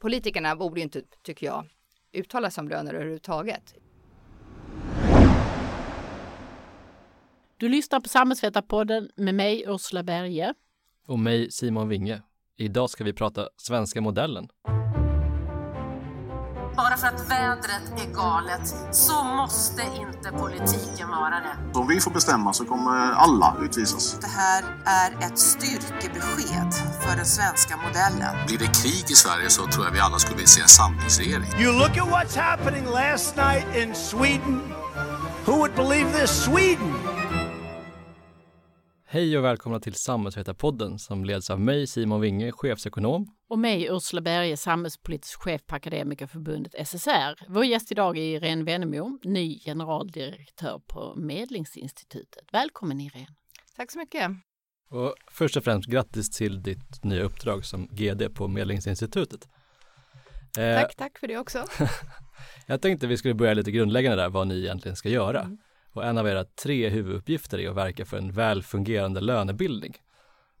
politikerna borde ju inte, tycker jag, uttala sig om löner överhuvudtaget. Du lyssnar på Samhällsvetarpodden med mig Ursula Berge. Och mig Simon Winge. Idag ska vi prata svenska modellen. Bara för att vädret är galet så måste inte politiken vara det. Om vi får bestämma så kommer alla utvisas. Det här är ett styrkebesked för den svenska modellen. Blir det krig i Sverige så tror jag vi alla skulle vilja se en samlingsregering. You look at what's happening last night in Sweden. Who would believe this? Sweden! Hej och välkomna till Samhällsvetarpodden som leds av mig Simon Winge, chefsekonom. Och mig Ursula Berge, samhällspolitisk chef på Akademikerförbundet SSR. Vår gäst idag är Irene Wennemo, ny generaldirektör på Medlingsinstitutet. Välkommen Irene! Tack så mycket! Och först och främst grattis till ditt nya uppdrag som GD på Medlingsinstitutet. Eh, tack, tack för det också. jag tänkte vi skulle börja lite grundläggande där, vad ni egentligen ska göra. Mm. Och en av era tre huvuduppgifter är att verka för en välfungerande lönebildning.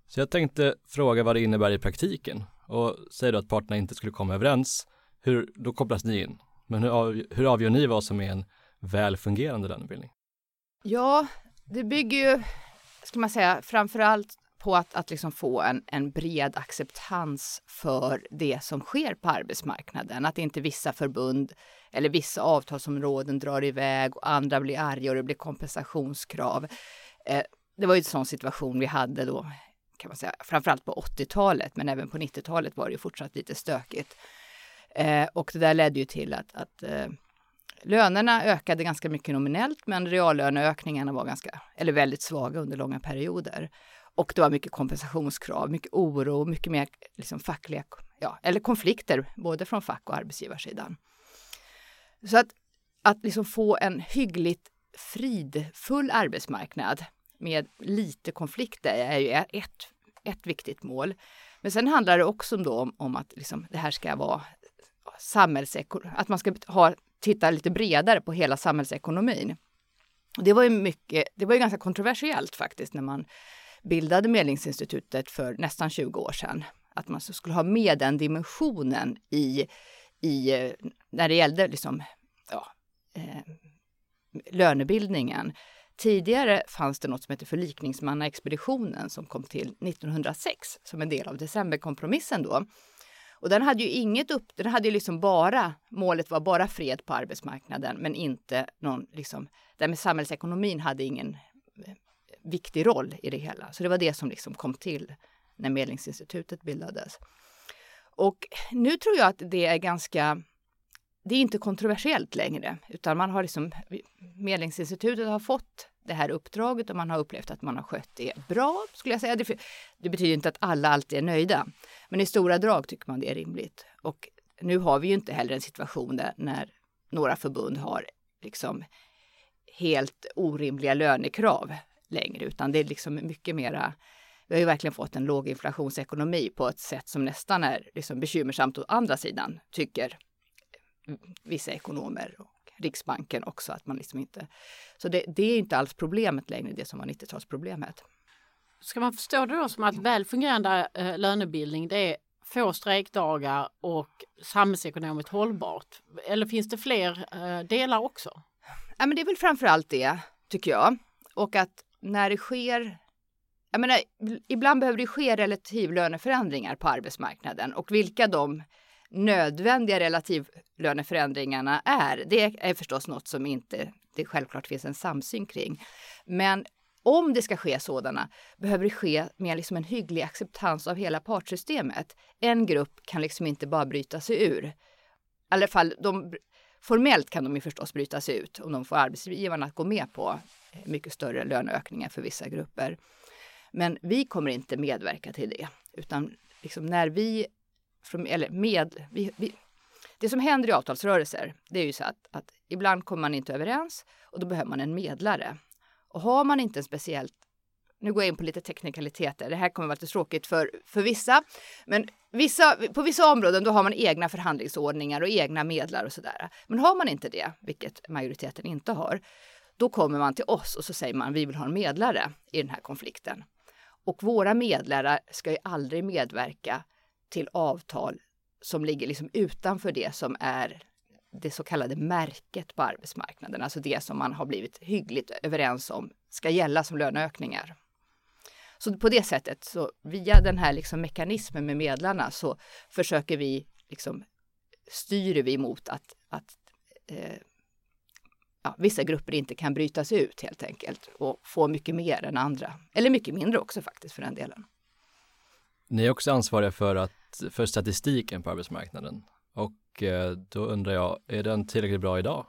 Så jag tänkte fråga vad det innebär i praktiken. Och säg då att parterna inte skulle komma överens, hur, då kopplas ni in. Men hur, av, hur avgör ni vad som är en välfungerande lönebildning? Ja, det bygger ju, ska man säga, framförallt på att, att liksom få en, en bred acceptans för det som sker på arbetsmarknaden. Att inte vissa förbund eller vissa avtalsområden drar iväg och andra blir arga och det blir kompensationskrav. Eh, det var ju en sån situation vi hade då, kan man säga, framförallt på 80-talet, men även på 90-talet var det ju fortsatt lite stökigt. Eh, och det där ledde ju till att, att eh, lönerna ökade ganska mycket nominellt, men reallöneökningarna var ganska, eller väldigt svaga under långa perioder. Och det var mycket kompensationskrav, mycket oro, mycket mer liksom fackliga, ja, eller konflikter, både från fack och arbetsgivarsidan. Så att, att liksom få en hyggligt fridfull arbetsmarknad med lite konflikter är ju ett, ett viktigt mål. Men sen handlar det också om, om att liksom det här ska vara samhällsekonomi, att man ska ha, titta lite bredare på hela samhällsekonomin. Det var ju mycket, det var ju ganska kontroversiellt faktiskt när man bildade Medlingsinstitutet för nästan 20 år sedan. Att man skulle ha med den dimensionen i, i när det gällde liksom, ja, eh, lönebildningen. Tidigare fanns det något som hette förlikningsmannaexpeditionen som kom till 1906 som en del av decemberkompromissen då. Och den hade ju inget upp, den hade ju liksom bara, målet var bara fred på arbetsmarknaden men inte någon liksom, det med samhällsekonomin hade ingen viktig roll i det hela. Så det var det som liksom kom till när Medlingsinstitutet bildades. Och nu tror jag att det är ganska det är inte kontroversiellt längre, utan man har liksom, Medlingsinstitutet har fått det här uppdraget och man har upplevt att man har skött det bra, skulle jag säga. Det, det betyder inte att alla alltid är nöjda, men i stora drag tycker man det är rimligt. Och nu har vi ju inte heller en situation där när några förbund har liksom helt orimliga lönekrav längre, utan det är liksom mycket mera vi har ju verkligen fått en låginflationsekonomi på ett sätt som nästan är liksom bekymmersamt å andra sidan, tycker vissa ekonomer och Riksbanken också. Att man liksom inte, så det, det är inte alls problemet längre, det som var 90-talsproblemet. Ska man förstå det då som att välfungerande eh, lönebildning det är få strejkdagar och samhällsekonomiskt hållbart? Eller finns det fler eh, delar också? Ja, men det är väl framför allt det, tycker jag. Och att när det sker jag menar, ibland behöver det ske relativlöneförändringar på arbetsmarknaden och vilka de nödvändiga relativlöneförändringarna är, det är förstås något som inte det självklart finns en samsyn kring. Men om det ska ske sådana behöver det ske med liksom en hygglig acceptans av hela partsystemet. En grupp kan liksom inte bara bryta sig ur. I alla fall, de, formellt kan de ju förstås bryta sig ut om de får arbetsgivarna att gå med på mycket större löneökningar för vissa grupper. Men vi kommer inte medverka till det, utan liksom när vi eller med, vi, vi, det som händer i avtalsrörelser, det är ju så att, att ibland kommer man inte överens och då behöver man en medlare. Och har man inte en speciellt nu går jag in på lite teknikaliteter. Det här kommer vara lite tråkigt för, för vissa. Men vissa, på vissa områden då har man egna förhandlingsordningar och egna medlare och sådär. Men har man inte det, vilket majoriteten inte har, då kommer man till oss och så säger man vi vill ha en medlare i den här konflikten. Och våra medlare ska ju aldrig medverka till avtal som ligger liksom utanför det som är det så kallade märket på arbetsmarknaden, alltså det som man har blivit hyggligt överens om ska gälla som löneökningar. Så på det sättet, så via den här liksom mekanismen med medlarna så försöker vi liksom styr vi mot att, att eh, ja, vissa grupper inte kan brytas ut helt enkelt och få mycket mer än andra. Eller mycket mindre också faktiskt för den delen. Ni är också ansvariga för, att, för statistiken på arbetsmarknaden och eh, då undrar jag, är den tillräckligt bra idag?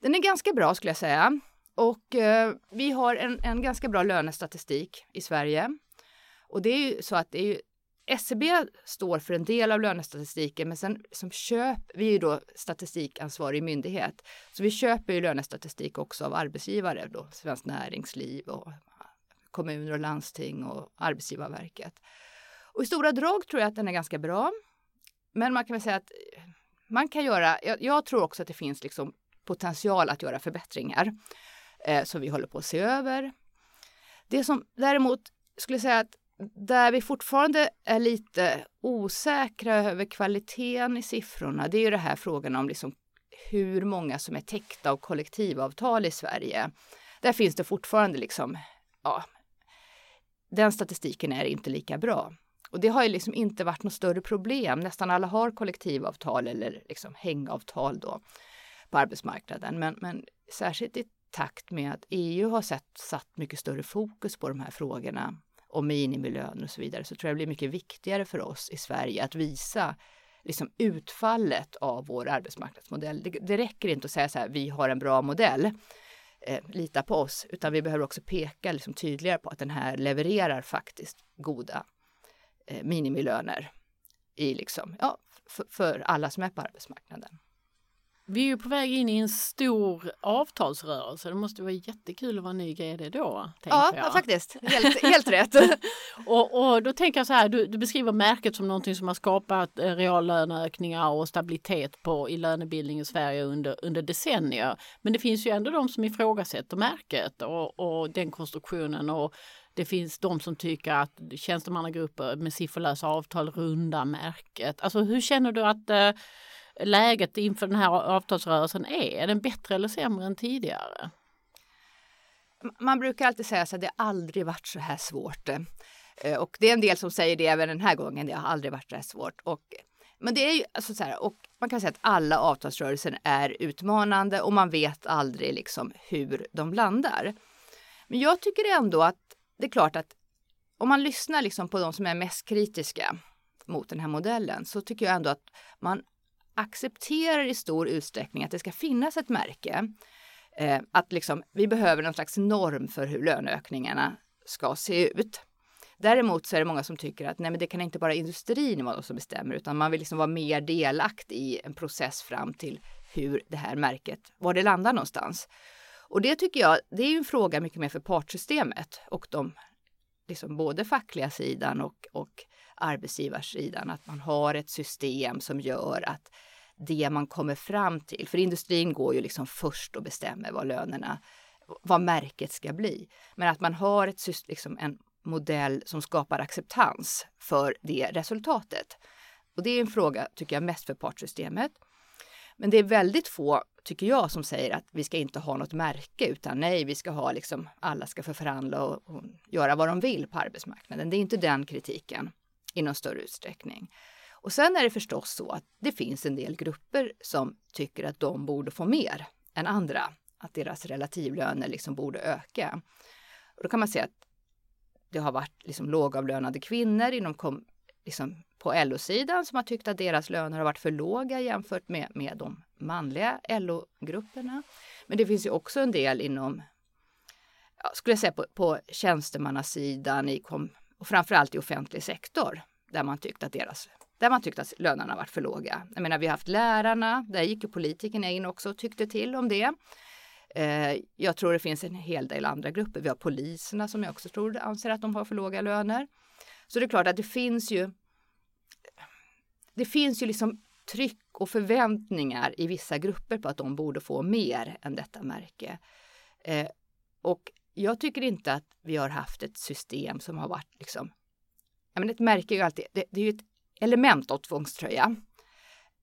Den är ganska bra skulle jag säga. Och eh, vi har en, en ganska bra lönestatistik i Sverige. Och det är ju så att det är ju SCB står för en del av lönestatistiken, men sen som köp, vi är ju då statistikansvarig myndighet, så vi köper ju lönestatistik också av arbetsgivare, då Svenskt Näringsliv och kommuner och landsting och Arbetsgivarverket. Och i stora drag tror jag att den är ganska bra. Men man kan väl säga att eh, man kan göra, jag, jag tror också att det finns liksom potential att göra förbättringar eh, som vi håller på att se över. Det som däremot skulle säga att där vi fortfarande är lite osäkra över kvaliteten i siffrorna, det är ju det här frågan om liksom hur många som är täckta av kollektivavtal i Sverige. Där finns det fortfarande liksom, ja, den statistiken är inte lika bra. Och det har ju liksom inte varit något större problem. Nästan alla har kollektivavtal eller liksom hängavtal då på arbetsmarknaden. Men, men särskilt i takt med att EU har sett, satt mycket större fokus på de här frågorna och minimilön och så vidare så tror jag det blir mycket viktigare för oss i Sverige att visa liksom utfallet av vår arbetsmarknadsmodell. Det, det räcker inte att säga så här, vi har en bra modell, eh, lita på oss, utan vi behöver också peka liksom tydligare på att den här levererar faktiskt goda eh, minimilöner i liksom, ja, för, för alla som är på arbetsmarknaden. Vi är ju på väg in i en stor avtalsrörelse. Det måste vara jättekul att vara ny GD då. Ja, jag. faktiskt. Helt, helt rätt. och, och, då tänker jag så här, du, du, beskriver märket som någonting som har skapat eh, reallöneökningar och stabilitet på, i lönebildning i Sverige under, under decennier. Men det finns ju ändå de som ifrågasätter märket och, och den konstruktionen. Och det finns de som tycker att tjänstemannagrupper med sifferlösa avtal rundar märket. Alltså hur känner du att eh, läget inför den här avtalsrörelsen är? Är den bättre eller sämre än tidigare? Man brukar alltid säga att det har aldrig varit så här svårt. Eh, och det är en del som säger det även den här gången. Det har aldrig varit så här svårt. Och, men det är ju alltså så här, och man kan säga att alla avtalsrörelser är utmanande och man vet aldrig liksom hur de landar. Men jag tycker ändå att det är klart att om man lyssnar liksom på de som är mest kritiska mot den här modellen så tycker jag ändå att man accepterar i stor utsträckning att det ska finnas ett märke. Eh, att liksom, vi behöver någon slags norm för hur löneökningarna ska se ut. Däremot så är det många som tycker att nej, men det kan inte bara industrin vara som bestämmer, utan man vill liksom vara mer delaktig i en process fram till hur det här märket, var det landar någonstans. Och det tycker jag, det är ju en fråga mycket mer för partsystemet och de, liksom både fackliga sidan och, och arbetsgivarsidan, att man har ett system som gör att det man kommer fram till, för industrin går ju liksom först och bestämmer vad lönerna, vad märket ska bli. Men att man har ett, liksom en modell som skapar acceptans för det resultatet. Och det är en fråga, tycker jag, mest för partsystemet. Men det är väldigt få, tycker jag, som säger att vi ska inte ha något märke, utan nej, vi ska ha liksom, alla ska få förhandla och, och göra vad de vill på arbetsmarknaden. Det är inte den kritiken i någon större utsträckning. Och sen är det förstås så att det finns en del grupper som tycker att de borde få mer än andra, att deras relativlöner liksom borde öka. Och då kan man säga att det har varit liksom lågavlönade kvinnor inom kom, liksom på LO-sidan som har tyckt att deras löner har varit för låga jämfört med, med de manliga LO-grupperna. Men det finns ju också en del inom, ja, skulle jag säga på, på tjänstemannasidan i kom, och framförallt i offentlig sektor där man tyckte att deras där man tyckte att lönerna varit för låga. Jag menar, vi har haft lärarna, där gick ju politikerna in också och tyckte till om det. Eh, jag tror det finns en hel del andra grupper. Vi har poliserna som jag också tror anser att de har för låga löner. Så det är klart att det finns ju det finns ju liksom tryck och förväntningar i vissa grupper på att de borde få mer än detta märke. Eh, och jag tycker inte att vi har haft ett system som har varit liksom, ja men ett märke är ju alltid, det, det är ju ett element av tvångströja.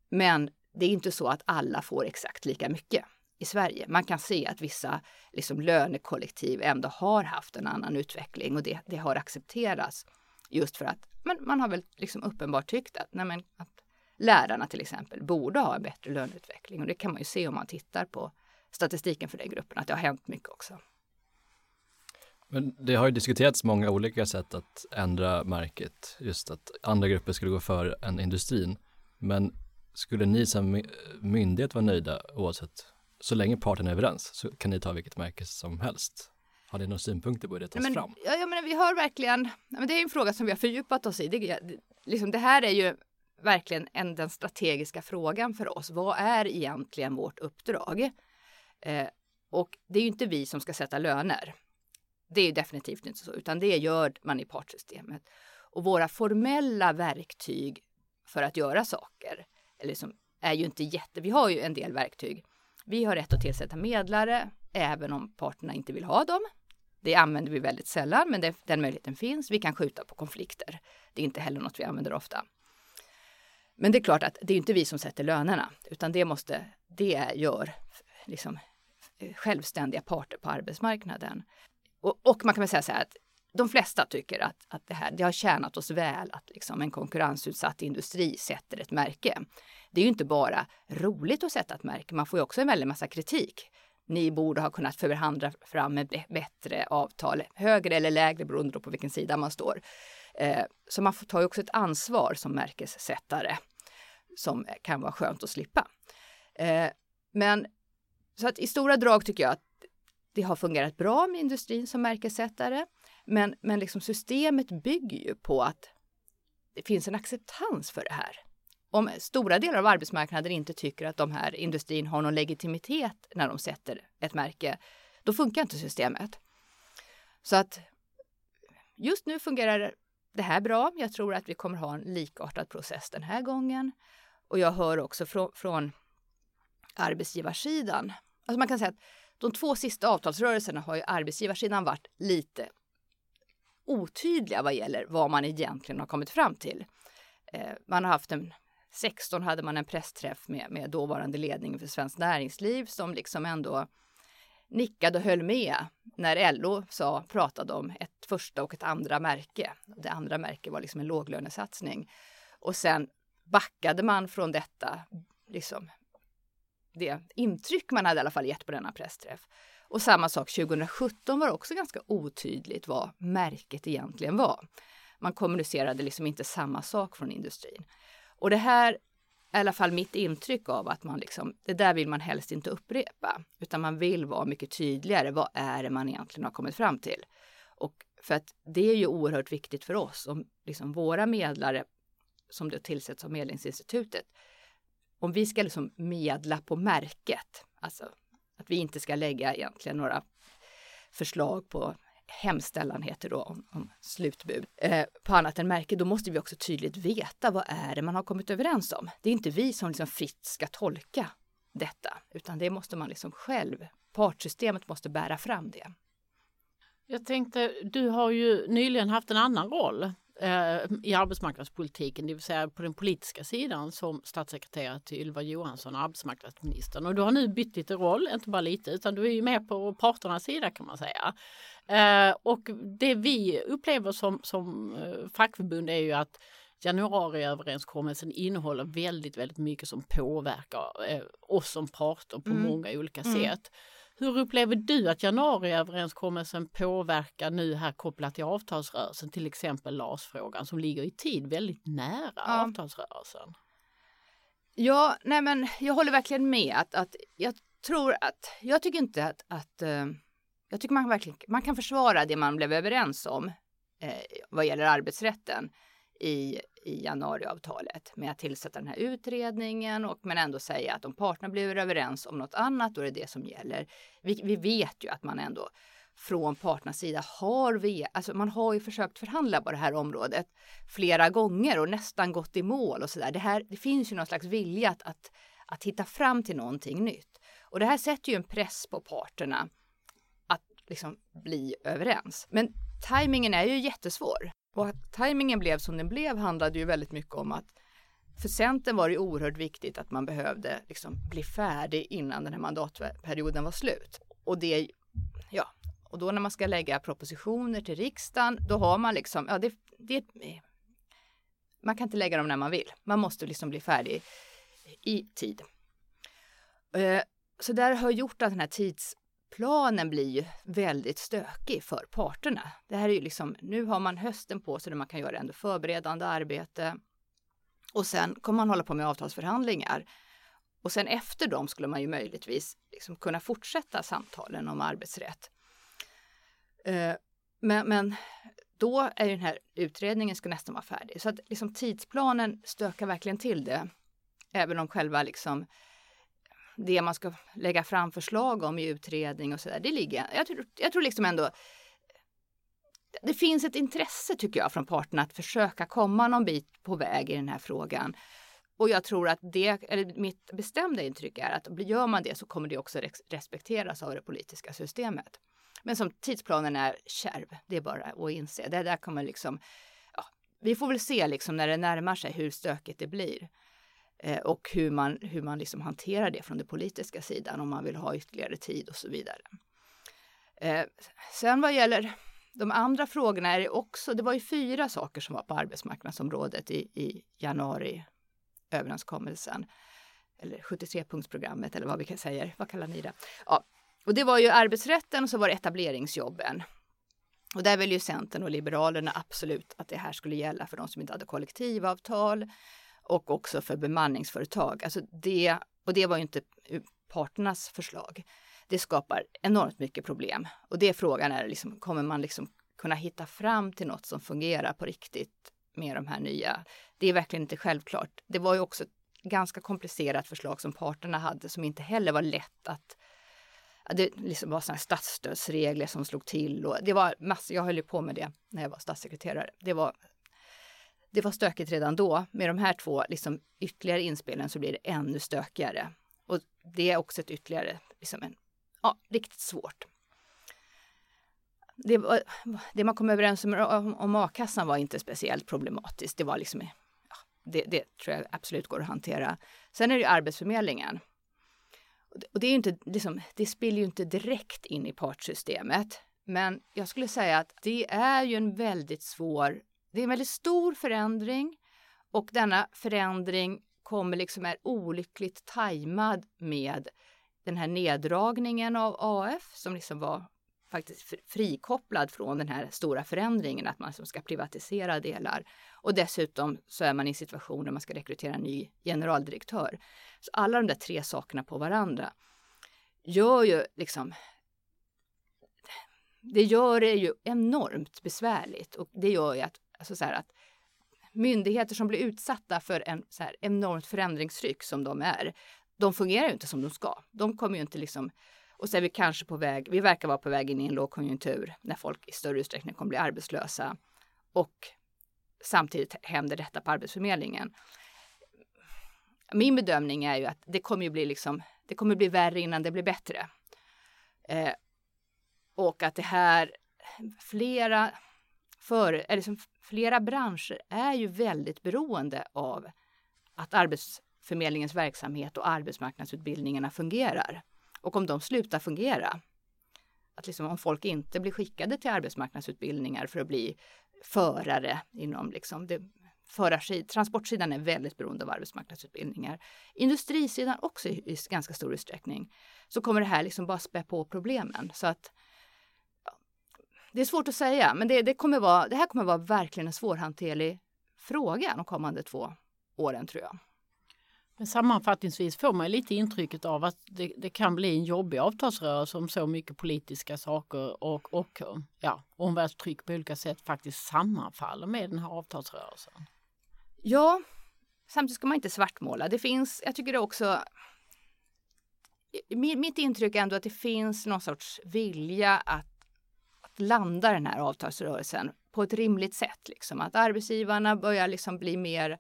Men det är inte så att alla får exakt lika mycket i Sverige. Man kan se att vissa liksom, lönekollektiv ändå har haft en annan utveckling och det, det har accepterats just för att men man har väl liksom uppenbart tyckt att, nej men, att lärarna till exempel borde ha en bättre löneutveckling och det kan man ju se om man tittar på statistiken för den gruppen att det har hänt mycket också. Men det har ju diskuterats många olika sätt att ändra märket, just att andra grupper skulle gå före än industrin. Men skulle ni som myndighet vara nöjda oavsett, så länge parterna är överens så kan ni ta vilket märke som helst? Har ni några synpunkter på hur det tas men, fram? Ja, ja, men vi har verkligen, men det är en fråga som vi har fördjupat oss i. Det, det, liksom, det här är ju verkligen en, den strategiska frågan för oss. Vad är egentligen vårt uppdrag? Eh, och det är ju inte vi som ska sätta löner. Det är definitivt inte så, utan det gör man i partsystemet. Och våra formella verktyg för att göra saker eller som är ju inte jätte... Vi har ju en del verktyg. Vi har rätt att tillsätta medlare även om parterna inte vill ha dem. Det använder vi väldigt sällan, men det, den möjligheten finns. Vi kan skjuta på konflikter. Det är inte heller något vi använder ofta. Men det är klart att det är inte vi som sätter lönerna, utan det måste, det gör liksom självständiga parter på arbetsmarknaden. Och, och man kan väl säga så här att de flesta tycker att, att det här det har tjänat oss väl att liksom en konkurrensutsatt industri sätter ett märke. Det är ju inte bara roligt att sätta ett märke, man får ju också en väldig massa kritik. Ni borde ha kunnat förhandla fram ett bättre avtal, högre eller lägre beroende på vilken sida man står. Eh, så man får ju också ett ansvar som märkessättare som kan vara skönt att slippa. Eh, men så att i stora drag tycker jag att det har fungerat bra med industrin som märkesättare. Men, men liksom systemet bygger ju på att det finns en acceptans för det här. Om stora delar av arbetsmarknaden inte tycker att de här industrin har någon legitimitet när de sätter ett märke, då funkar inte systemet. Så att just nu fungerar det här bra. Jag tror att vi kommer ha en likartad process den här gången. Och jag hör också från, från arbetsgivarsidan. Alltså man kan säga att de två sista avtalsrörelserna har ju arbetsgivarsidan varit lite otydliga vad gäller vad man egentligen har kommit fram till. Eh, man har haft en 16 hade man en pressträff med, med dåvarande ledningen för Svenskt Näringsliv som liksom ändå nickade och höll med när LO sa, pratade om ett första och ett andra märke. Det andra märket var liksom en låglönesatsning. Och sen backade man från detta, liksom det intryck man hade i alla fall gett på denna pressträff. Och samma sak 2017 var också ganska otydligt vad märket egentligen var. Man kommunicerade liksom inte samma sak från industrin. Och det här är i alla fall mitt intryck av att man liksom, det där vill man helst inte upprepa, utan man vill vara mycket tydligare. Vad är det man egentligen har kommit fram till? Och för att det är ju oerhört viktigt för oss om liksom våra medlare som då tillsätts av Medlingsinstitutet. Om vi ska liksom medla på märket, alltså att vi inte ska lägga egentligen några förslag på hemställan heter då om, om slutbud eh, på annat än märke, då måste vi också tydligt veta vad är det man har kommit överens om. Det är inte vi som liksom fritt ska tolka detta, utan det måste man liksom själv, partsystemet måste bära fram det. Jag tänkte, du har ju nyligen haft en annan roll i arbetsmarknadspolitiken, det vill säga på den politiska sidan som statssekreterare till Ylva Johansson, arbetsmarknadsministern. Och du har nu bytt lite roll, inte bara lite, utan du är ju med på parternas sida kan man säga. Eh, och det vi upplever som, som eh, fackförbund är ju att januariöverenskommelsen innehåller väldigt, väldigt mycket som påverkar oss som parter på mm. många olika mm. Hur upplever du att januariöverenskommelsen påverkar nu här kopplat till avtalsrörelsen, till exempel LAS-frågan som ligger i tid väldigt nära ja. avtalsrörelsen? Ja, nej men jag håller verkligen med att, att jag tror att, jag tycker inte att, att uh, jag tycker man verkligen, man kan försvara det man blev överens om eh, vad gäller arbetsrätten i i januariavtalet med att tillsätta den här utredningen och men ändå säga att om parterna blir överens om något annat, då är det det som gäller. Vi, vi vet ju att man ändå från parternas sida har vi, alltså man har ju försökt förhandla på det här området flera gånger och nästan gått i mål och så där. Det, här, det finns ju någon slags vilja att, att, att hitta fram till någonting nytt. Och det här sätter ju en press på parterna att liksom bli överens. Men tajmingen är ju jättesvår. Och att tajmingen blev som den blev handlade ju väldigt mycket om att för Centern var det oerhört viktigt att man behövde liksom bli färdig innan den här mandatperioden var slut. Och det, ja, och då när man ska lägga propositioner till riksdagen, då har man liksom, ja det, det man kan inte lägga dem när man vill. Man måste liksom bli färdig i tid. Eh, så det har gjort att den här Planen blir ju väldigt stökig för parterna. Det här är ju liksom, nu har man hösten på sig där man kan göra ändå förberedande arbete. Och sen kommer man hålla på med avtalsförhandlingar. Och sen efter dem skulle man ju möjligtvis liksom kunna fortsätta samtalen om arbetsrätt. Eh, men, men då är den här utredningen ska nästan vara färdig. Så att liksom tidsplanen stökar verkligen till det. Även om själva liksom det man ska lägga fram förslag om i utredning och sådär, det ligger, jag tror, jag tror liksom ändå det finns ett intresse tycker jag från parterna att försöka komma någon bit på väg i den här frågan. Och jag tror att det, eller mitt bestämda intryck är att gör man det så kommer det också respekteras av det politiska systemet. Men som tidsplanen är kärv, det är bara att inse. Det där kommer liksom, ja, vi får väl se liksom när det närmar sig hur stökigt det blir. Eh, och hur man, hur man liksom hanterar det från den politiska sidan, om man vill ha ytterligare tid och så vidare. Eh, sen vad gäller de andra frågorna är det också, det var ju fyra saker som var på arbetsmarknadsområdet i, i januari överenskommelsen. Eller 73-punktsprogrammet eller vad vi kan säga, vad kallar ni det? Ja, och det var ju arbetsrätten och så var det etableringsjobben. Och där vill ju Centern och Liberalerna absolut att det här skulle gälla för de som inte hade kollektivavtal och också för bemanningsföretag. Alltså det, och det var ju inte parternas förslag. Det skapar enormt mycket problem och det är frågan är liksom, kommer man liksom kunna hitta fram till något som fungerar på riktigt med de här nya? Det är verkligen inte självklart. Det var ju också ett ganska komplicerat förslag som parterna hade som inte heller var lätt att det liksom var sådana statsstödsregler som slog till och det var massor, jag höll ju på med det när jag var statssekreterare. Det var, det var stökigt redan då. Med de här två liksom ytterligare inspelen så blir det ännu stökigare. Och det är också ett ytterligare, liksom en, ja, riktigt svårt. Det, var, det man kom överens om, om, om a-kassan var inte speciellt problematiskt. Det var liksom, ja, det, det tror jag absolut går att hantera. Sen är det ju Arbetsförmedlingen och det, är inte, liksom, det spiller ju inte direkt in i partsystemet. Men jag skulle säga att det är ju en väldigt svår, det är en väldigt stor förändring och denna förändring kommer liksom är olyckligt tajmad med den här neddragningen av AF som liksom var faktiskt frikopplad från den här stora förändringen att man ska privatisera delar. Och dessutom så är man i en situation där man ska rekrytera en ny generaldirektör. Så alla de där tre sakerna på varandra gör ju liksom det gör det ju enormt besvärligt och det gör ju att, alltså så här att myndigheter som blir utsatta för en så här enormt förändringstryck som de är, de fungerar ju inte som de ska. De kommer ju inte liksom och så är vi kanske på väg, vi verkar vara på väg in i en lågkonjunktur när folk i större utsträckning kommer bli arbetslösa. Och samtidigt händer detta på Arbetsförmedlingen. Min bedömning är ju att det kommer ju bli liksom, det kommer bli värre innan det blir bättre. Eh, och att det här, flera, för, eller liksom, flera branscher är ju väldigt beroende av att Arbetsförmedlingens verksamhet och arbetsmarknadsutbildningarna fungerar. Och om de slutar fungera, att liksom om folk inte blir skickade till arbetsmarknadsutbildningar för att bli förare inom liksom det, förarsid, transportsidan är väldigt beroende av arbetsmarknadsutbildningar. Industrisidan också i ganska stor utsträckning. Så kommer det här liksom bara spä på problemen. Så att det är svårt att säga, men det, det, kommer vara, det här kommer vara verkligen en svårhanterlig fråga de kommande två åren tror jag. Men sammanfattningsvis får man lite intrycket av att det, det, kan bli en jobbig avtalsrörelse om så mycket politiska saker och, och ja, omvärldstryck på olika sätt faktiskt sammanfaller med den här avtalsrörelsen. Ja, samtidigt ska man inte svartmåla. Det finns, jag tycker det också mitt intryck är ändå att det finns någon sorts vilja att, att landa den här avtalsrörelsen på ett rimligt sätt. Liksom. Att arbetsgivarna börjar liksom bli mer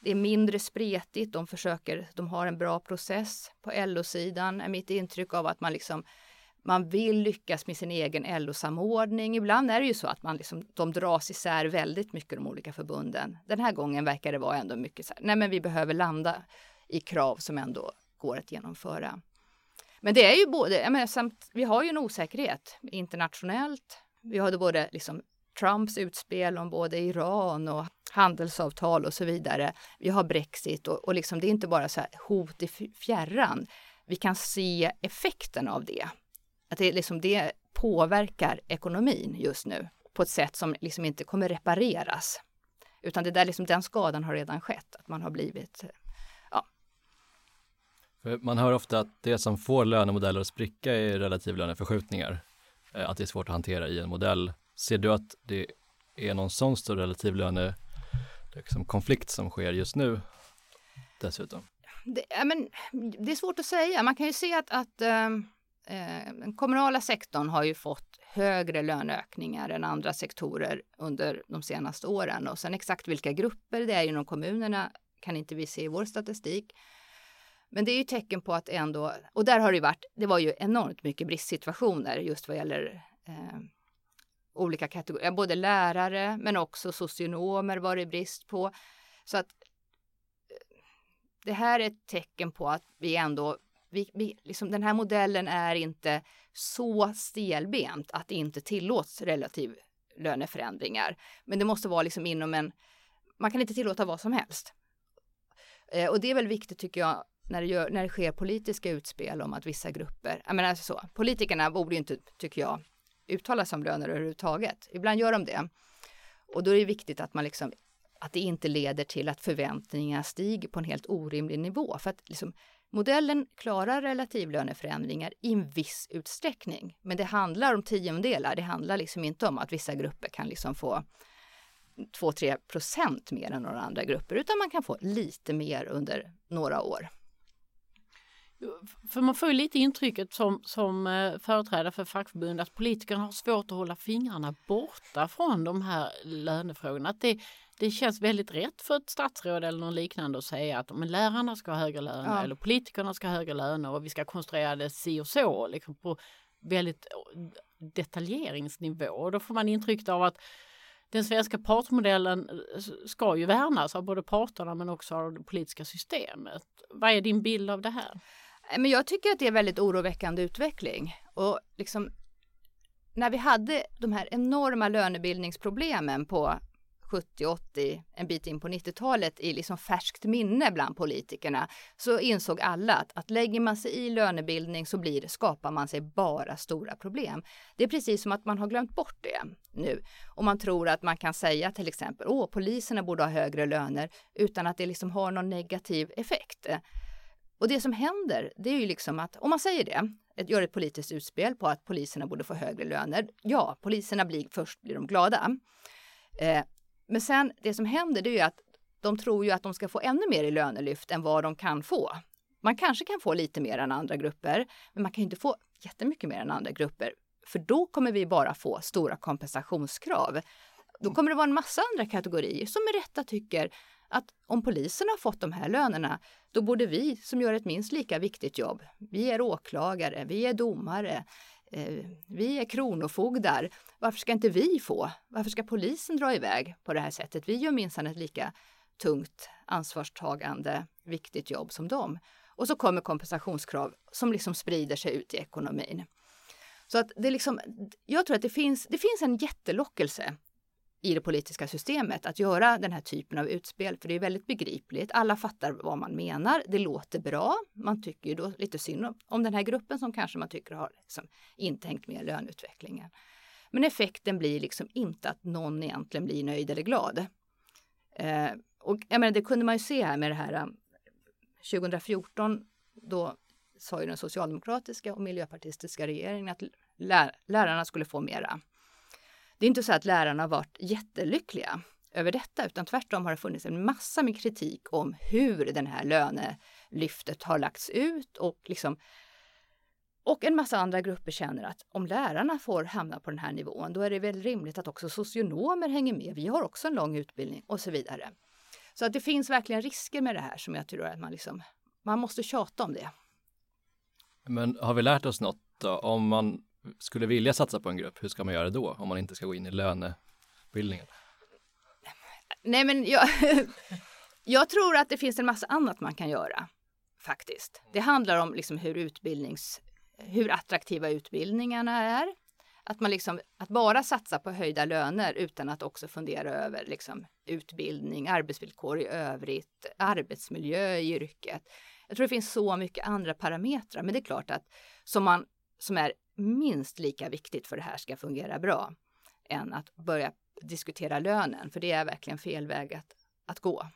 det är mindre spretigt, de försöker, de har en bra process. På LO-sidan är mitt intryck av att man liksom man vill lyckas med sin egen LO-samordning. Ibland är det ju så att man liksom, de dras isär väldigt mycket de olika förbunden. Den här gången verkar det vara ändå mycket så här, nej men vi behöver landa i krav som ändå går att genomföra. Men det är ju både, jag menar, samt, vi har ju en osäkerhet internationellt. Vi har både liksom Trumps utspel om både Iran och handelsavtal och så vidare. Vi har Brexit och, och liksom, det är inte bara så här hot i fjärran. Vi kan se effekten av det. Att det, liksom, det påverkar ekonomin just nu på ett sätt som liksom inte kommer repareras. Utan det där, liksom, den skadan har redan skett, att man har blivit man hör ofta att det som får lönemodeller att spricka är relativlöneförskjutningar. Eh, att det är svårt att hantera i en modell. Ser du att det är någon sån stor relativlöne liksom konflikt som sker just nu dessutom? Det, men, det är svårt att säga. Man kan ju se att, att äh, den kommunala sektorn har ju fått högre löneökningar än andra sektorer under de senaste åren. Och sen exakt vilka grupper det är inom kommunerna kan inte vi se i vår statistik. Men det är ju tecken på att ändå, och där har det varit, det var ju enormt mycket bristsituationer just vad gäller eh, olika kategorier, både lärare men också socionomer var det brist på. Så att eh, det här är ett tecken på att vi ändå, vi, vi, liksom, den här modellen är inte så stelbent att det inte tillåts relativ löneförändringar. Men det måste vara liksom inom en, man kan inte tillåta vad som helst. Eh, och det är väl viktigt tycker jag när det, gör, när det sker politiska utspel om att vissa grupper, jag menar alltså så, politikerna borde ju inte, tycker jag, uttala sig om löner överhuvudtaget. Ibland gör de det. Och då är det viktigt att man liksom, att det inte leder till att förväntningarna stiger på en helt orimlig nivå. För att liksom, modellen klarar relativlöneförändringar i en viss utsträckning. Men det handlar om tiondelar. Det handlar liksom inte om att vissa grupper kan liksom få 2-3 procent mer än några andra grupper, utan man kan få lite mer under några år. För man får ju lite intrycket som, som eh, företrädare för fackförbund att politikerna har svårt att hålla fingrarna borta från de här lönefrågorna. Att det, det känns väldigt rätt för ett statsråd eller någon liknande att säga att men lärarna ska ha högre löner ja. eller politikerna ska ha högre löner och vi ska konstruera det si och så liksom på väldigt detaljeringsnivå. Och då får man intrycket av att den svenska partsmodellen eh, ska ju värnas av både parterna men också av det politiska systemet. Vad är din bild av det här? Eh, men jag tycker att det är väldigt oroväckande utveckling. Och liksom, när vi hade de här enorma lönebildningsproblemen på 70, 80, en bit in på 90-talet i liksom färskt minne bland politikerna så insåg alla att, att lägger man sig i lönebildning så blir, skapar man sig bara stora problem. Det är precis som att man har glömt bort det nu och man tror att man kan säga till exempel åh, poliserna borde ha högre löner utan att det liksom har någon negativ effekt. Och det som händer, det är ju liksom att om man säger det, ett, gör ett politiskt utspel på att poliserna borde få högre löner. Ja, poliserna blir först blir de glada. Eh, men sen det som händer, det är ju att de tror ju att de ska få ännu mer i lönelyft än vad de kan få. Man kanske kan få lite mer än andra grupper, men man kan inte få jättemycket mer än andra grupper. För då kommer vi bara få stora kompensationskrav. Då kommer det vara en massa andra kategorier som med rätta tycker att om polisen har fått de här lönerna, då borde vi som gör ett minst lika viktigt jobb, vi är åklagare, vi är domare, eh, vi är kronofogdar. Varför ska inte vi få? Varför ska polisen dra iväg på det här sättet? Vi gör minsann ett lika tungt, ansvarstagande, viktigt jobb som dem. Och så kommer kompensationskrav som liksom sprider sig ut i ekonomin. Så att det liksom, jag tror att det finns, det finns en jättelockelse i det politiska systemet att göra den här typen av utspel, för det är väldigt begripligt. Alla fattar vad man menar. Det låter bra. Man tycker ju då lite synd om, den här gruppen som kanske man tycker har liksom inte hängt med i löneutvecklingen. Men effekten blir liksom inte att någon egentligen blir nöjd eller glad. Eh, och jag menar, det kunde man ju se här med det här um, 2014. Då sa ju den socialdemokratiska och miljöpartistiska regeringen att lärarna skulle få mera det är inte så att lärarna har varit jättelyckliga över detta, utan tvärtom har det funnits en massa med kritik om hur den här lönelyftet har lagts ut och liksom och en massa andra grupper känner att om lärarna får hamna på den här nivån, då är det väl rimligt att också socionomer hänger med. Vi har också en lång utbildning och så vidare. Så att det finns verkligen risker med det här som jag tror att man liksom, man måste tjata om det. Men har vi lärt oss något då? Om man skulle vilja satsa på en grupp, hur ska man göra då? Om man inte ska gå in i lönebildningen? Nej, men jag, jag tror att det finns en massa annat man kan göra faktiskt. Det handlar om liksom hur utbildnings, hur attraktiva utbildningarna är. Att man liksom, att bara satsa på höjda löner utan att också fundera över liksom utbildning, arbetsvillkor i övrigt, arbetsmiljö i yrket. Jag tror det finns så mycket andra parametrar, men det är klart att som, man, som är minst lika viktigt för det här ska fungera bra än att börja diskutera lönen, för det är verkligen fel väg att, att gå.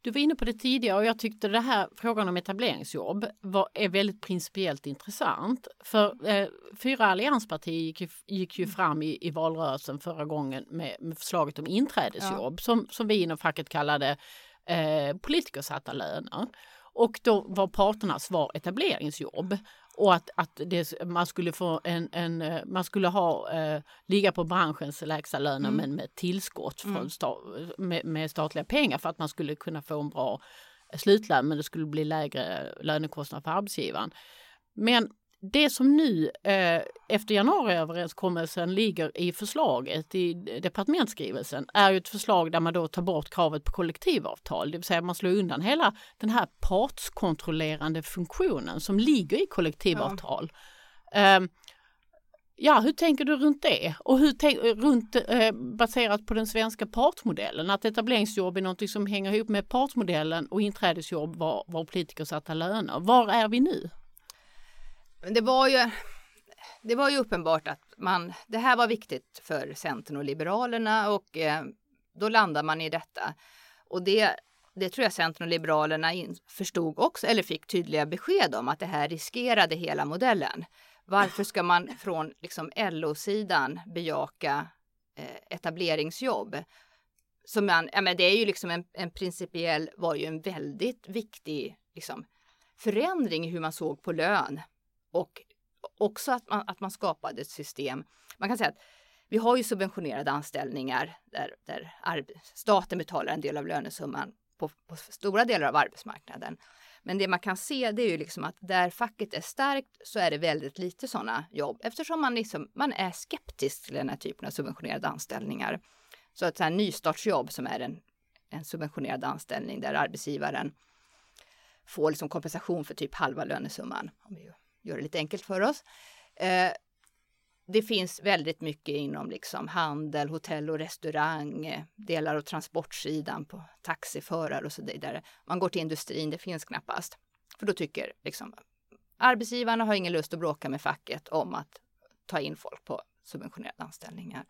Du var inne på det tidigare och jag tyckte det här frågan om etableringsjobb var, är väldigt principiellt intressant. För eh, fyra allianspartier gick ju, gick ju fram i, i valrörelsen förra gången med, med förslaget om inträdesjobb ja. som, som vi inom facket kallade eh, politikersatta löner. Och då var parternas svar etableringsjobb och att, att det, man skulle få en, en eh, man skulle ha eh, ligga på branschens lägsta löner mm. men med tillskott från mm. sta, med, med, statliga pengar för att man skulle kunna få en bra slutlön men det skulle bli lägre lönekostnad för arbetsgivaren. Men det som nu eh, efter januariöverenskommelsen ligger i förslaget i departementsskrivelsen är ju ett förslag där man då tar bort kravet på kollektivavtal, det vill säga man slår undan hela den här partskontrollerande funktionen som ligger i kollektivavtal. Ja. Eh, ja, hur tänker du runt det? Och hur tänk, runt, eh, baserat på den svenska partsmodellen, att etableringsjobb är något som hänger ihop med partsmodellen och inträdesjobb var, var politiker satta löner. Var är vi nu? Det var ju det var ju uppenbart att man, det här var viktigt för Centern och Liberalerna och eh, då landar man i detta. Och det, det tror jag Centern och Liberalerna in, förstod också, eller fick tydliga besked om att det här riskerade hela modellen. Varför ska man från liksom LO-sidan bejaka eh, etableringsjobb? Som man, ja, men det är ju liksom en, en principiell, var ju en väldigt viktig liksom, förändring i hur man såg på lön och också att man, att man skapade ett system. Man kan säga att vi har ju subventionerade anställningar där, där staten betalar en del av lönesumman på, på, stora delar av arbetsmarknaden. Men det man kan se det är ju liksom att där facket är starkt så är det väldigt lite sådana jobb eftersom man, liksom, man är skeptisk till den här typen av subventionerade anställningar. Så att så här nystartsjobb som är en, en subventionerad anställning där arbetsgivaren får liksom kompensation för typ halva lönesumman. Om vi gör det lite enkelt för oss. Eh, det finns väldigt mycket inom liksom handel, hotell och restaurang, eh, delar av transportsidan på taxiförare och så vidare. Man går till industrin, det finns knappast. För då tycker liksom arbetsgivarna har ingen lust att bråka med facket om att ta in folk på subventionerade anställningar.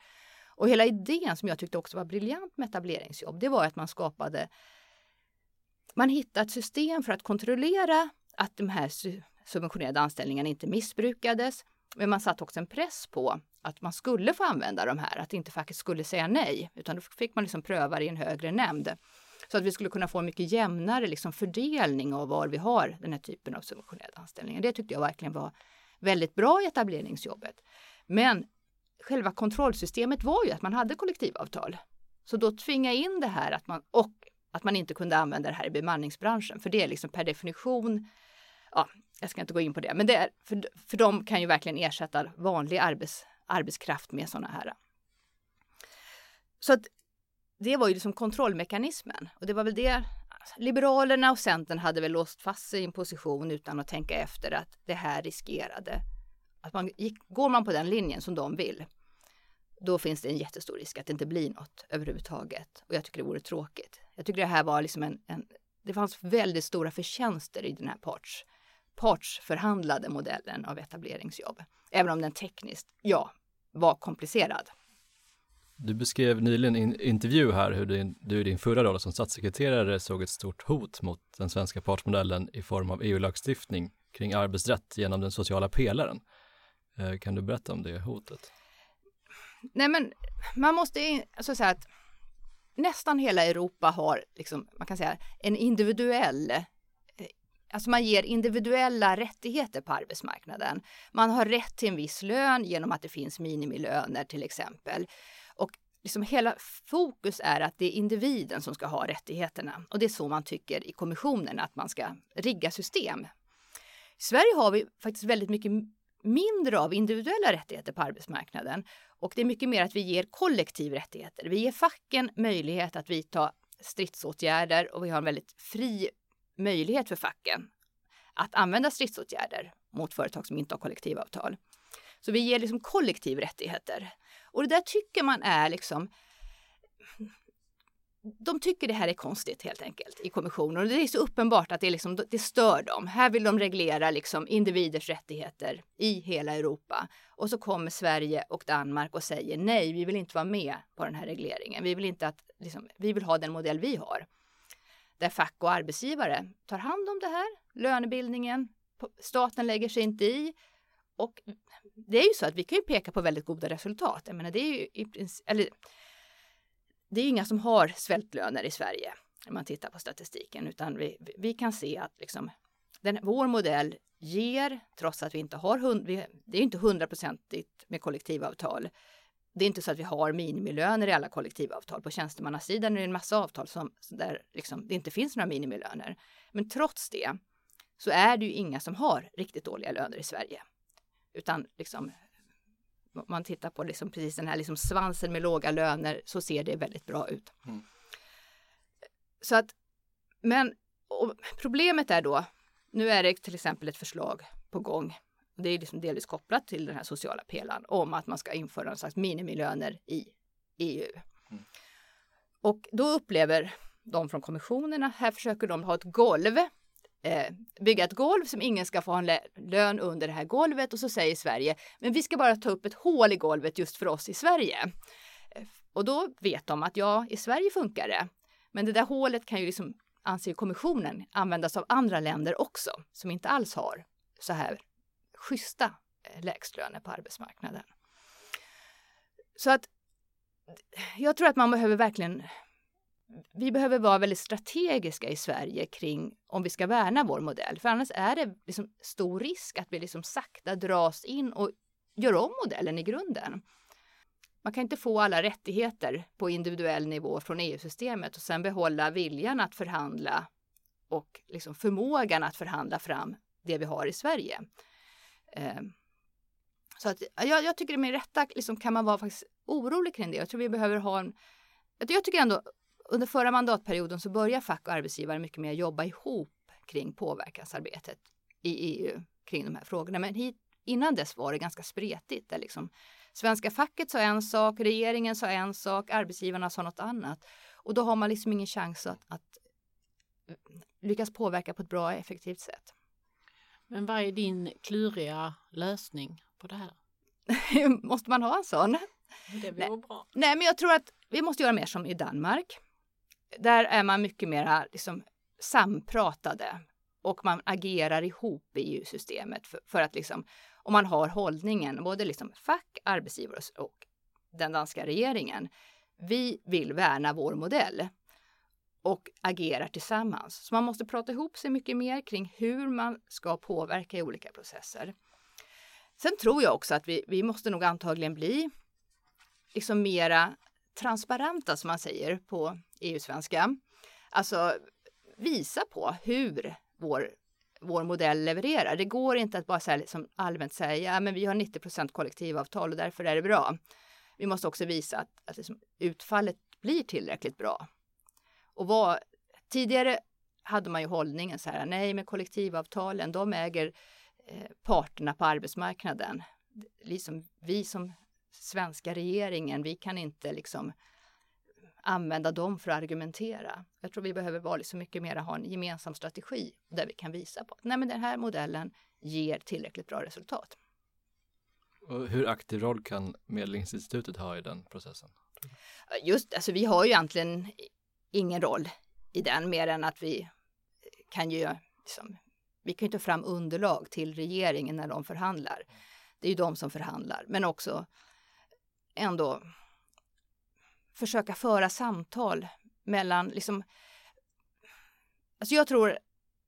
Och hela idén som jag tyckte också var briljant med etableringsjobb, det var att man skapade man hittade ett system för att kontrollera att de här subventionerade anställningarna inte missbrukades. Men man satte också en press på att man skulle få använda de här, att inte facket skulle säga nej, utan då fick man liksom pröva det i en högre nämnd. Så att vi skulle kunna få en mycket jämnare liksom fördelning av var vi har den här typen av subventionerade anställningar. Det tyckte jag verkligen var väldigt bra i etableringsjobbet. Men själva kontrollsystemet var ju att man hade kollektivavtal. Så då tvinga in det här att man, och att man inte kunde använda det här i bemanningsbranschen, för det är liksom per definition ja, jag ska inte gå in på det, men det är, för, för de kan ju verkligen ersätta vanlig arbets, arbetskraft med sådana här. Så att det var ju liksom kontrollmekanismen och det var väl det Liberalerna och Centern hade väl låst fast sig i en position utan att tänka efter att det här riskerade att man gick, går man på den linjen som de vill, då finns det en jättestor risk att det inte blir något överhuvudtaget. Och jag tycker det vore tråkigt. Jag tycker det här var liksom en, en det fanns väldigt stora förtjänster i den här parts partsförhandlade modellen av etableringsjobb. Även om den tekniskt, ja, var komplicerad. Du beskrev nyligen i en intervju här hur din, du i din förra roll som statssekreterare såg ett stort hot mot den svenska partsmodellen i form av EU-lagstiftning kring arbetsrätt genom den sociala pelaren. Eh, kan du berätta om det hotet? Nej, men man måste alltså säga att nästan hela Europa har, liksom, man kan säga, en individuell Alltså man ger individuella rättigheter på arbetsmarknaden. Man har rätt till en viss lön genom att det finns minimilöner till exempel. Och liksom hela fokus är att det är individen som ska ha rättigheterna. Och det är så man tycker i kommissionen att man ska rigga system. I Sverige har vi faktiskt väldigt mycket mindre av individuella rättigheter på arbetsmarknaden och det är mycket mer att vi ger kollektiv rättigheter. Vi ger facken möjlighet att vidta stridsåtgärder och vi har en väldigt fri möjlighet för facken att använda stridsåtgärder mot företag som inte har kollektivavtal. Så vi ger liksom kollektiv rättigheter. Och det där tycker man är liksom de tycker det här är konstigt helt enkelt i kommissionen och det är så uppenbart att det, liksom, det stör dem. Här vill de reglera liksom individers rättigheter i hela Europa och så kommer Sverige och Danmark och säger nej, vi vill inte vara med på den här regleringen. Vi vill inte att liksom, vi vill ha den modell vi har där fack och arbetsgivare tar hand om det här, lönebildningen, staten lägger sig inte i och det är ju så att vi kan ju peka på väldigt goda resultat. Jag menar, det är ju i princip, eller det är inga som har svältlöner i Sverige när man tittar på statistiken, utan vi, vi kan se att liksom, den, vår modell ger, trots att vi inte har, hund, vi, det är inte hundraprocentigt med kollektivavtal. Det är inte så att vi har minimilöner i alla kollektivavtal. På tjänstemannasidan är det en massa avtal som, där liksom, det inte finns några minimilöner. Men trots det så är det ju inga som har riktigt dåliga löner i Sverige. Utan liksom, om man tittar på liksom precis den här liksom svansen med låga löner så ser det väldigt bra ut. Mm. Så att, men problemet är då, nu är det till exempel ett förslag på gång. Det är liksom delvis kopplat till den här sociala pelaren om att man ska införa en slags minimilöner i EU. Mm. Och då upplever de från kommissionerna, här försöker de ha ett golv eh, bygga ett golv som ingen ska få ha en lön under det här golvet och så säger Sverige, men vi ska bara ta upp ett hål i golvet just för oss i Sverige. Och då vet de att ja, i Sverige funkar det. Men det där hålet kan ju liksom, anser kommissionen, användas av andra länder också, som inte alls har så här schyssta eh, lägstlöner på arbetsmarknaden. Så att jag tror att man behöver verkligen vi behöver vara väldigt strategiska i Sverige kring om vi ska värna vår modell. För annars är det liksom stor risk att vi liksom sakta dras in och gör om modellen i grunden. Man kan inte få alla rättigheter på individuell nivå från EU-systemet och sen behålla viljan att förhandla och liksom förmågan att förhandla fram det vi har i Sverige. Eh, så att, jag, jag tycker med rätta liksom, kan man vara faktiskt orolig kring det. Jag tror vi behöver ha en jag tycker ändå under förra mandatperioden så börjar fack och arbetsgivare mycket mer jobba ihop kring påverkansarbetet i EU kring de här frågorna. Men hit, innan dess var det ganska spretigt. Där liksom svenska facket sa en sak, regeringen sa en sak, arbetsgivarna sa något annat. Och då har man liksom ingen chans att, att eh, lyckas påverka på ett bra och effektivt sätt. Men vad är din kluriga lösning på det här? måste man ha en sån? Det vore bra. Nej, men jag tror att vi måste göra mer som i Danmark där är man mycket mer liksom sampratade och man agerar ihop i EU-systemet för, för, att liksom, och man har hållningen, både liksom fack, arbetsgivare och den danska regeringen. Vi vill värna vår modell och agerar tillsammans. Så man måste prata ihop sig mycket mer kring hur man ska påverka i olika processer. Sen tror jag också att vi, vi måste nog antagligen bli liksom mera transparenta som man säger på EU-svenska. Alltså visa på hur vår, vår modell levererar. Det går inte att bara så liksom allmänt säga ja, men vi har 90% kollektivavtal och därför är det bra. Vi måste också visa att, att liksom utfallet blir tillräckligt bra. Och vad, tidigare hade man ju hållningen så här, nej men kollektivavtalen, de äger eh, parterna på arbetsmarknaden. Liksom vi som svenska regeringen, vi kan inte liksom använda dem för att argumentera. Jag tror vi behöver vara liksom mycket mer ha en gemensam strategi där vi kan visa på att nej, men den här modellen ger tillräckligt bra resultat. Och hur aktiv roll kan Medlingsinstitutet ha i den processen? Just alltså vi har ju egentligen ingen roll i den mer än att vi kan ju liksom, vi kan ju ta fram underlag till regeringen när de förhandlar. Det är ju de som förhandlar, men också ändå försöka föra samtal mellan liksom. Alltså jag tror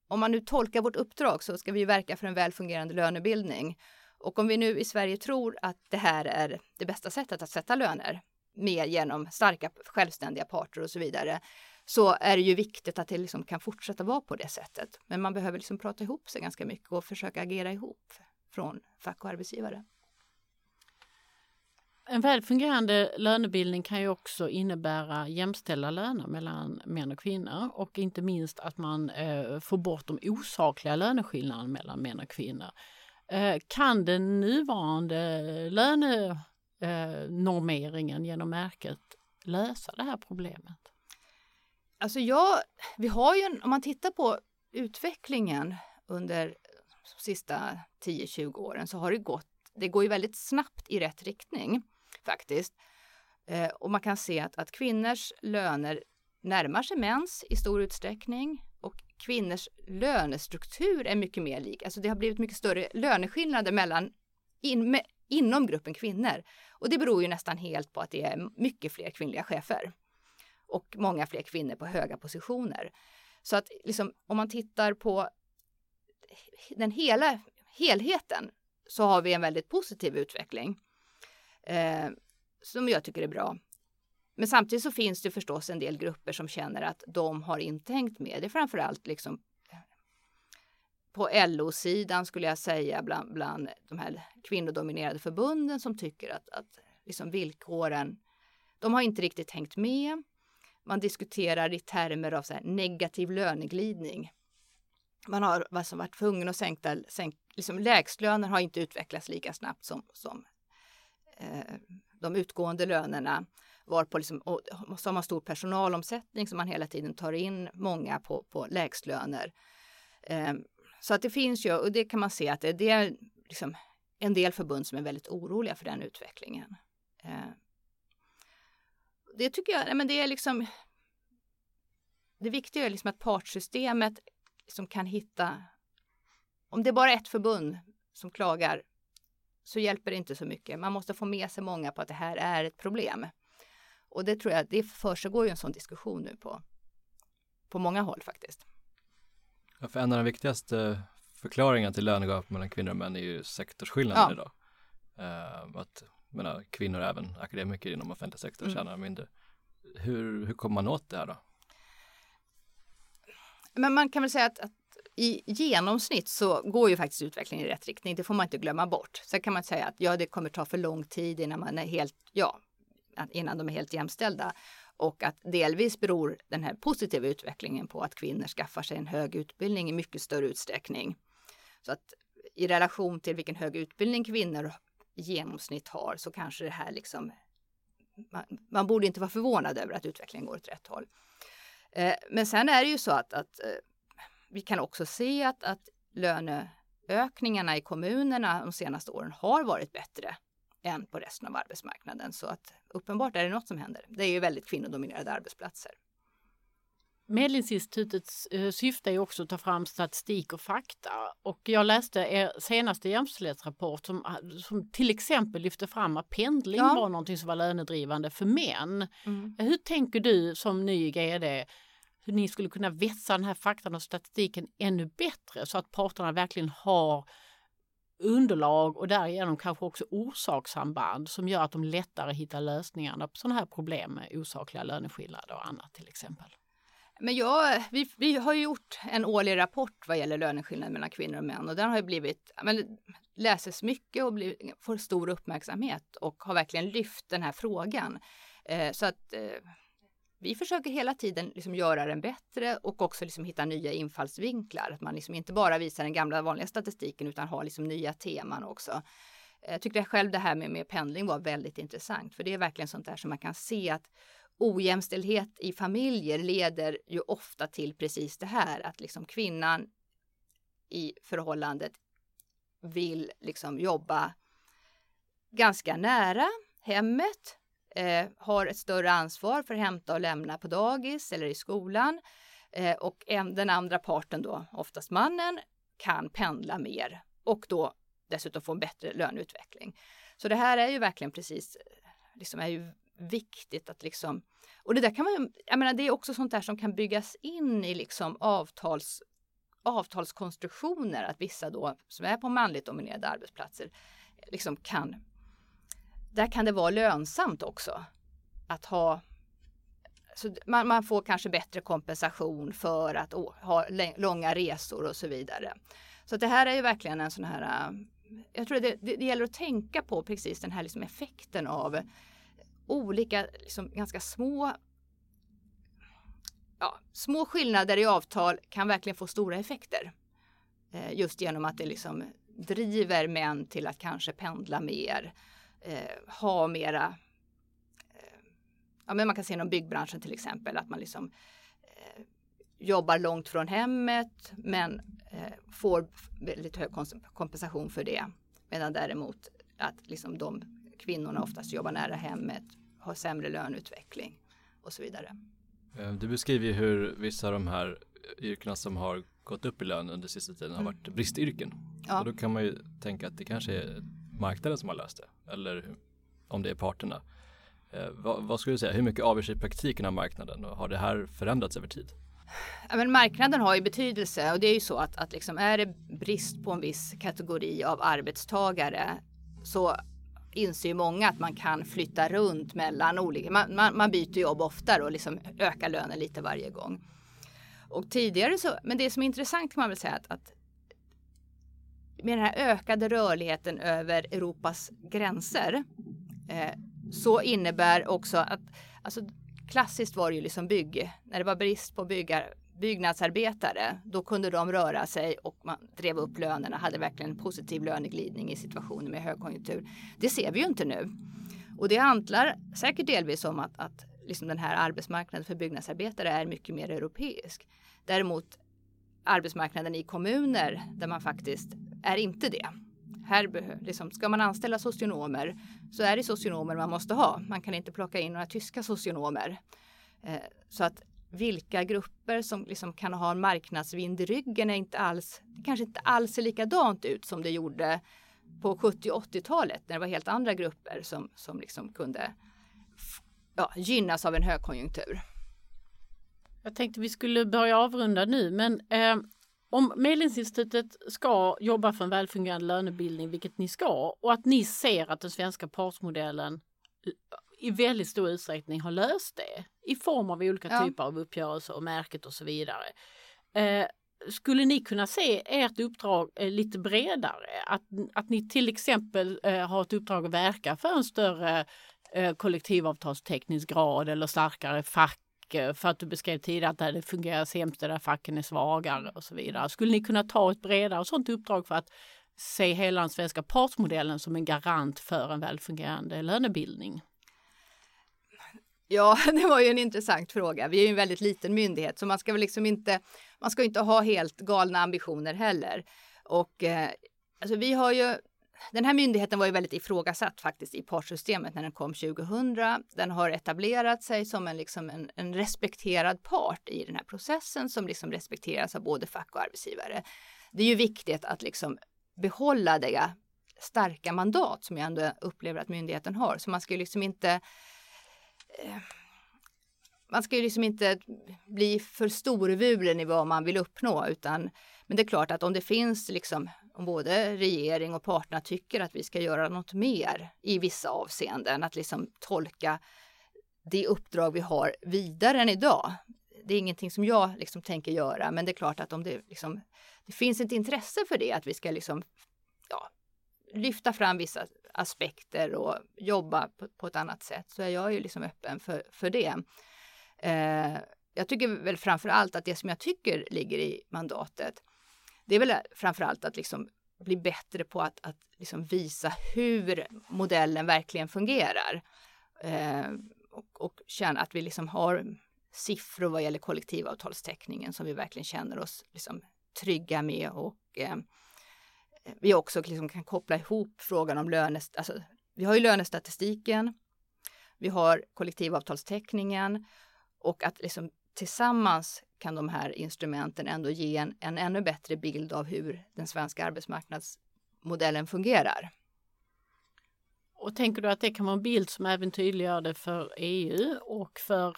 om man nu tolkar vårt uppdrag så ska vi verka för en väl fungerande lönebildning. Och om vi nu i Sverige tror att det här är det bästa sättet att sätta löner mer genom starka självständiga parter och så vidare så är det ju viktigt att det liksom kan fortsätta vara på det sättet. Men man behöver liksom prata ihop sig ganska mycket och försöka agera ihop från fack och arbetsgivare. En väl fungerande lönebildning kan ju också innebära jämställda löner mellan män och kvinnor och inte minst att man eh, får bort de osakliga löneskillnaderna mellan män och kvinnor. Eh, kan den nuvarande löne eh, genom märket lösa det här problemet? Alltså jag, vi har ju, om man tittar på utvecklingen under de sista 10-20 åren så har det gått, det går ju väldigt snabbt i rätt riktning faktiskt. Eh, och man kan se att, att kvinnors löner närmar sig mäns i stor utsträckning och kvinnors lönestruktur är mycket mer lik. Alltså det har blivit mycket större löneskillnader mellan in, med, inom gruppen kvinnor. Och det beror ju nästan helt på att det är mycket fler kvinnliga chefer och många fler kvinnor på höga positioner. Så att liksom, om man tittar på den hela helheten så har vi en väldigt positiv utveckling eh, som jag tycker är bra. Men samtidigt så finns det förstås en del grupper som känner att de har inte hängt med. Det är framförallt liksom på LO-sidan skulle jag säga bland, bland de här kvinnodominerade förbunden som tycker att, att liksom villkoren, de har inte riktigt hängt med. Man diskuterar i termer av så negativ löneglidning. Man har alltså varit tvungen att sänka, sänk, liksom lägstlöner har inte utvecklats lika snabbt som, som eh, de utgående lönerna. Var på liksom, och så har man stor personalomsättning som man hela tiden tar in många på, på lägstlöner. Eh, så att det finns ju, och det kan man se att det, det är liksom en del förbund som är väldigt oroliga för den utvecklingen. Eh, det tycker jag, men det är liksom. Det viktiga är liksom att partssystemet som kan hitta. Om det är bara ett förbund som klagar så hjälper det inte så mycket. Man måste få med sig många på att det här är ett problem. Och det tror jag, det försiggår ju en sån diskussion nu på, på många håll faktiskt. Ja, för en av de viktigaste förklaringarna till lönegap mellan kvinnor och män är ju sektorsskillnaden ja. idag. Uh, att menar, kvinnor, även akademiker inom offentlig sektor, mm. tjänar mindre. Hur, hur kommer man åt det här då? Men man kan väl säga att, att i genomsnitt så går ju faktiskt utvecklingen i rätt riktning. Det får man inte glömma bort. Sen kan man säga att ja, det kommer ta för lång tid innan man är helt, ja, innan de är helt jämställda. Och att delvis beror den här positiva utvecklingen på att kvinnor skaffar sig en hög utbildning i mycket större utsträckning. Så att i relation till vilken hög utbildning kvinnor i genomsnitt har så kanske det här liksom man, man borde inte vara förvånad över att utvecklingen går åt rätt håll. Eh, men sen är det ju så att, att eh, vi kan också se att, att löneökningarna i kommunerna de senaste åren har varit bättre än på resten av arbetsmarknaden. Så att uppenbart är det något som händer. Det är ju väldigt kvinnodominerade arbetsplatser. Medlingsinstitutets eh, syfte är också att ta fram statistik och fakta och jag läste er senaste jämställdhetsrapport som, som till exempel lyfte fram att pendling ja. var någonting som var lönedrivande för män. Mm. Hur tänker du som ny GD hur ni skulle kunna vässa den här faktan och statistiken ännu bättre så att parterna verkligen har underlag och därigenom kanske också orsakssamband som gör att de lättare hittar lösningarna på sådana här problem med osakliga löneskillnader och annat till exempel. Men ja, vi, vi har gjort en årlig rapport vad gäller löneskillnader mellan kvinnor och män och den har ju blivit, men, läses mycket och blivit, får stor uppmärksamhet och har verkligen lyft den här frågan. Eh, så att eh, vi försöker hela tiden liksom göra den bättre och också liksom hitta nya infallsvinklar. Att man liksom inte bara visar den gamla vanliga statistiken utan har liksom nya teman också. Jag tyckte själv det här med, med pendling var väldigt intressant för det är verkligen sånt där som man kan se att ojämställdhet i familjer leder ju ofta till precis det här att liksom kvinnan i förhållandet vill liksom jobba ganska nära hemmet eh, har ett större ansvar för att hämta och lämna på dagis eller i skolan. Eh, och en, den andra parten då, oftast mannen, kan pendla mer och då dessutom få en bättre löneutveckling. Så det här är ju verkligen precis, liksom är ju viktigt att liksom, och det där kan man jag menar det är också sånt där som kan byggas in i liksom avtals, avtalskonstruktioner, att vissa då som är på manligt dominerade arbetsplatser liksom kan där kan det vara lönsamt också att ha så man, man, får kanske bättre kompensation för att å, ha långa resor och så vidare. Så det här är ju verkligen en sån här äh, jag tror det, det, det gäller att tänka på precis den här liksom effekten av olika liksom ganska små ja, små skillnader i avtal kan verkligen få stora effekter. Eh, just genom att det liksom driver män till att kanske pendla mer, eh, ha mera eh, Ja, men man kan se inom byggbranschen till exempel att man liksom eh, jobbar långt från hemmet men eh, får väldigt hög kompensation för det. Medan däremot att liksom de kvinnorna oftast jobbar nära hemmet, har sämre löneutveckling och så vidare. Eh, du beskriver ju hur vissa av de här yrkena som har gått upp i lön under sista tiden har mm. varit bristyrken. Ja. Och då kan man ju tänka att det kanske är marknaden som har löst det. Eller om det är parterna. Eh, vad, vad, skulle du säga, hur mycket avgör sig praktiken av marknaden och har det här förändrats över tid? Ja, men marknaden har ju betydelse och det är ju så att, att liksom är det brist på en viss kategori av arbetstagare så inser ju många att man kan flytta runt mellan olika, man, man, man byter jobb oftare och liksom ökar lönen lite varje gång. Och tidigare så, men det som är intressant kan man väl säga att, att med den här ökade rörligheten över Europas gränser eh, så innebär också att alltså, klassiskt var det ju liksom bygg, när det var brist på byggar, byggnadsarbetare, då kunde de röra sig och man drev upp lönerna, hade verkligen en positiv löneglidning i situationer med högkonjunktur. Det ser vi ju inte nu. Och det handlar säkert delvis om att, att liksom den här arbetsmarknaden för byggnadsarbetare är mycket mer europeisk. Däremot arbetsmarknaden i kommuner där man faktiskt är inte det. Här liksom, ska man anställa socionomer så är det socionomer man måste ha. Man kan inte plocka in några tyska socionomer. Eh, så att vilka grupper som liksom kan ha en marknadsvind i ryggen är inte alls, det kanske inte alls ser likadant ut som det gjorde på 70 och 80-talet när det var helt andra grupper som, som liksom kunde ja, gynnas av en högkonjunktur. Jag tänkte vi skulle börja avrunda nu men eh, om Medlingsinstitutet ska jobba för en välfungerande lönebildning, vilket ni ska, och att ni ser att den svenska partsmodellen i väldigt stor utsträckning har löst det i form av olika ja. typer av uppgörelser och märket och så vidare. Eh, skulle ni kunna se ert uppdrag eh, lite bredare? Att, att ni till exempel eh, har ett uppdrag att verka för en större eh, kollektivavtalsteknisk grad eller starkare fack eh, Eh, för att du beskrev tidigare att det fungerar sämst där facken är svagare och så vidare. Skulle ni kunna ta ett bredare sådant uppdrag för att se hela den svenska partsmodellen som en garant för en välfungerande lönebildning? Ja, det var ju en intressant fråga. Vi är ju en väldigt liten myndighet så man ska väl liksom inte, man ska inte ha helt galna ambitioner heller. Och eh, alltså vi har ju, den här myndigheten var ju väldigt ifrågasatt faktiskt i partssystemet när den kom 2000. Den har etablerat sig som en, liksom en, en respekterad part i den här processen som liksom respekteras av både fack och arbetsgivare. Det är ju viktigt att liksom behålla det starka mandat som jag ändå upplever att myndigheten har. Så man ska ju liksom inte eh, man ska ju liksom inte bli för storvulen i vad man vill uppnå utan men det är klart att om det finns liksom om både regering och parterna tycker att vi ska göra något mer i vissa avseenden, att liksom tolka det uppdrag vi har vidare än idag. Det är ingenting som jag liksom tänker göra, men det är klart att om det liksom det finns ett intresse för det, att vi ska liksom ja, lyfta fram vissa aspekter och jobba på, på, ett annat sätt så är jag ju liksom öppen för, för det. Eh, jag tycker väl framför allt att det som jag tycker ligger i mandatet, det är väl framför allt att liksom bli bättre på att, att liksom visa hur modellen verkligen fungerar. Eh, och, och känna att vi liksom har siffror vad gäller kollektivavtalstäckningen som vi verkligen känner oss liksom trygga med och eh, vi också liksom kan koppla ihop frågan om lönest alltså, vi har ju lönestatistiken, vi har kollektivavtalsteckningen och att liksom tillsammans kan de här instrumenten ändå ge en, en ännu bättre bild av hur den svenska arbetsmarknadsmodellen fungerar. Och tänker du att det kan vara en bild som även tydliggör det för EU och för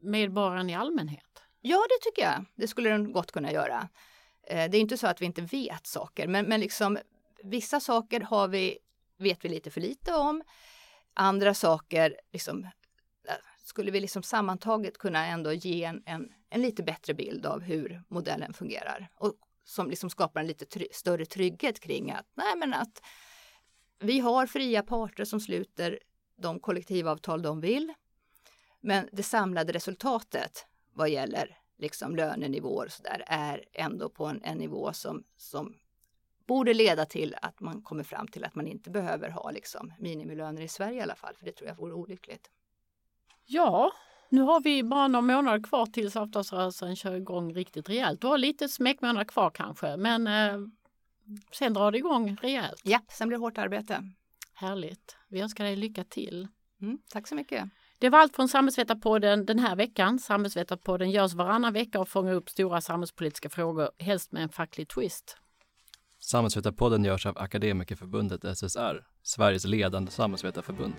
medborgaren i allmänhet? Ja, det tycker jag. Det skulle den gott kunna göra. Eh, det är inte så att vi inte vet saker, men, men liksom, vissa saker har vi, vet vi lite för lite om. Andra saker liksom, skulle vi liksom sammantaget kunna ändå ge en, en, en lite bättre bild av hur modellen fungerar och som liksom skapar en lite try större trygghet kring att, nej men att vi har fria parter som sluter de kollektivavtal de vill. Men det samlade resultatet vad gäller liksom lönenivåer och så där är ändå på en, en nivå som, som borde leda till att man kommer fram till att man inte behöver ha liksom minimilöner i Sverige i alla fall, för det tror jag vore olyckligt. Ja, nu har vi bara några månader kvar tills avtalsrörelsen kör igång riktigt rejält. Du har lite smekmånader kvar kanske, men eh, sen drar det igång rejält. Ja, sen blir det hårt arbete. Härligt. Vi önskar dig lycka till. Mm, tack så mycket. Det var allt från Samhällsvetarpodden den här veckan. Samhällsvetarpodden görs varannan vecka och fångar upp stora samhällspolitiska frågor, helst med en facklig twist. Samhällsvetarpodden görs av Akademikerförbundet SSR, Sveriges ledande samhällsvetarförbund.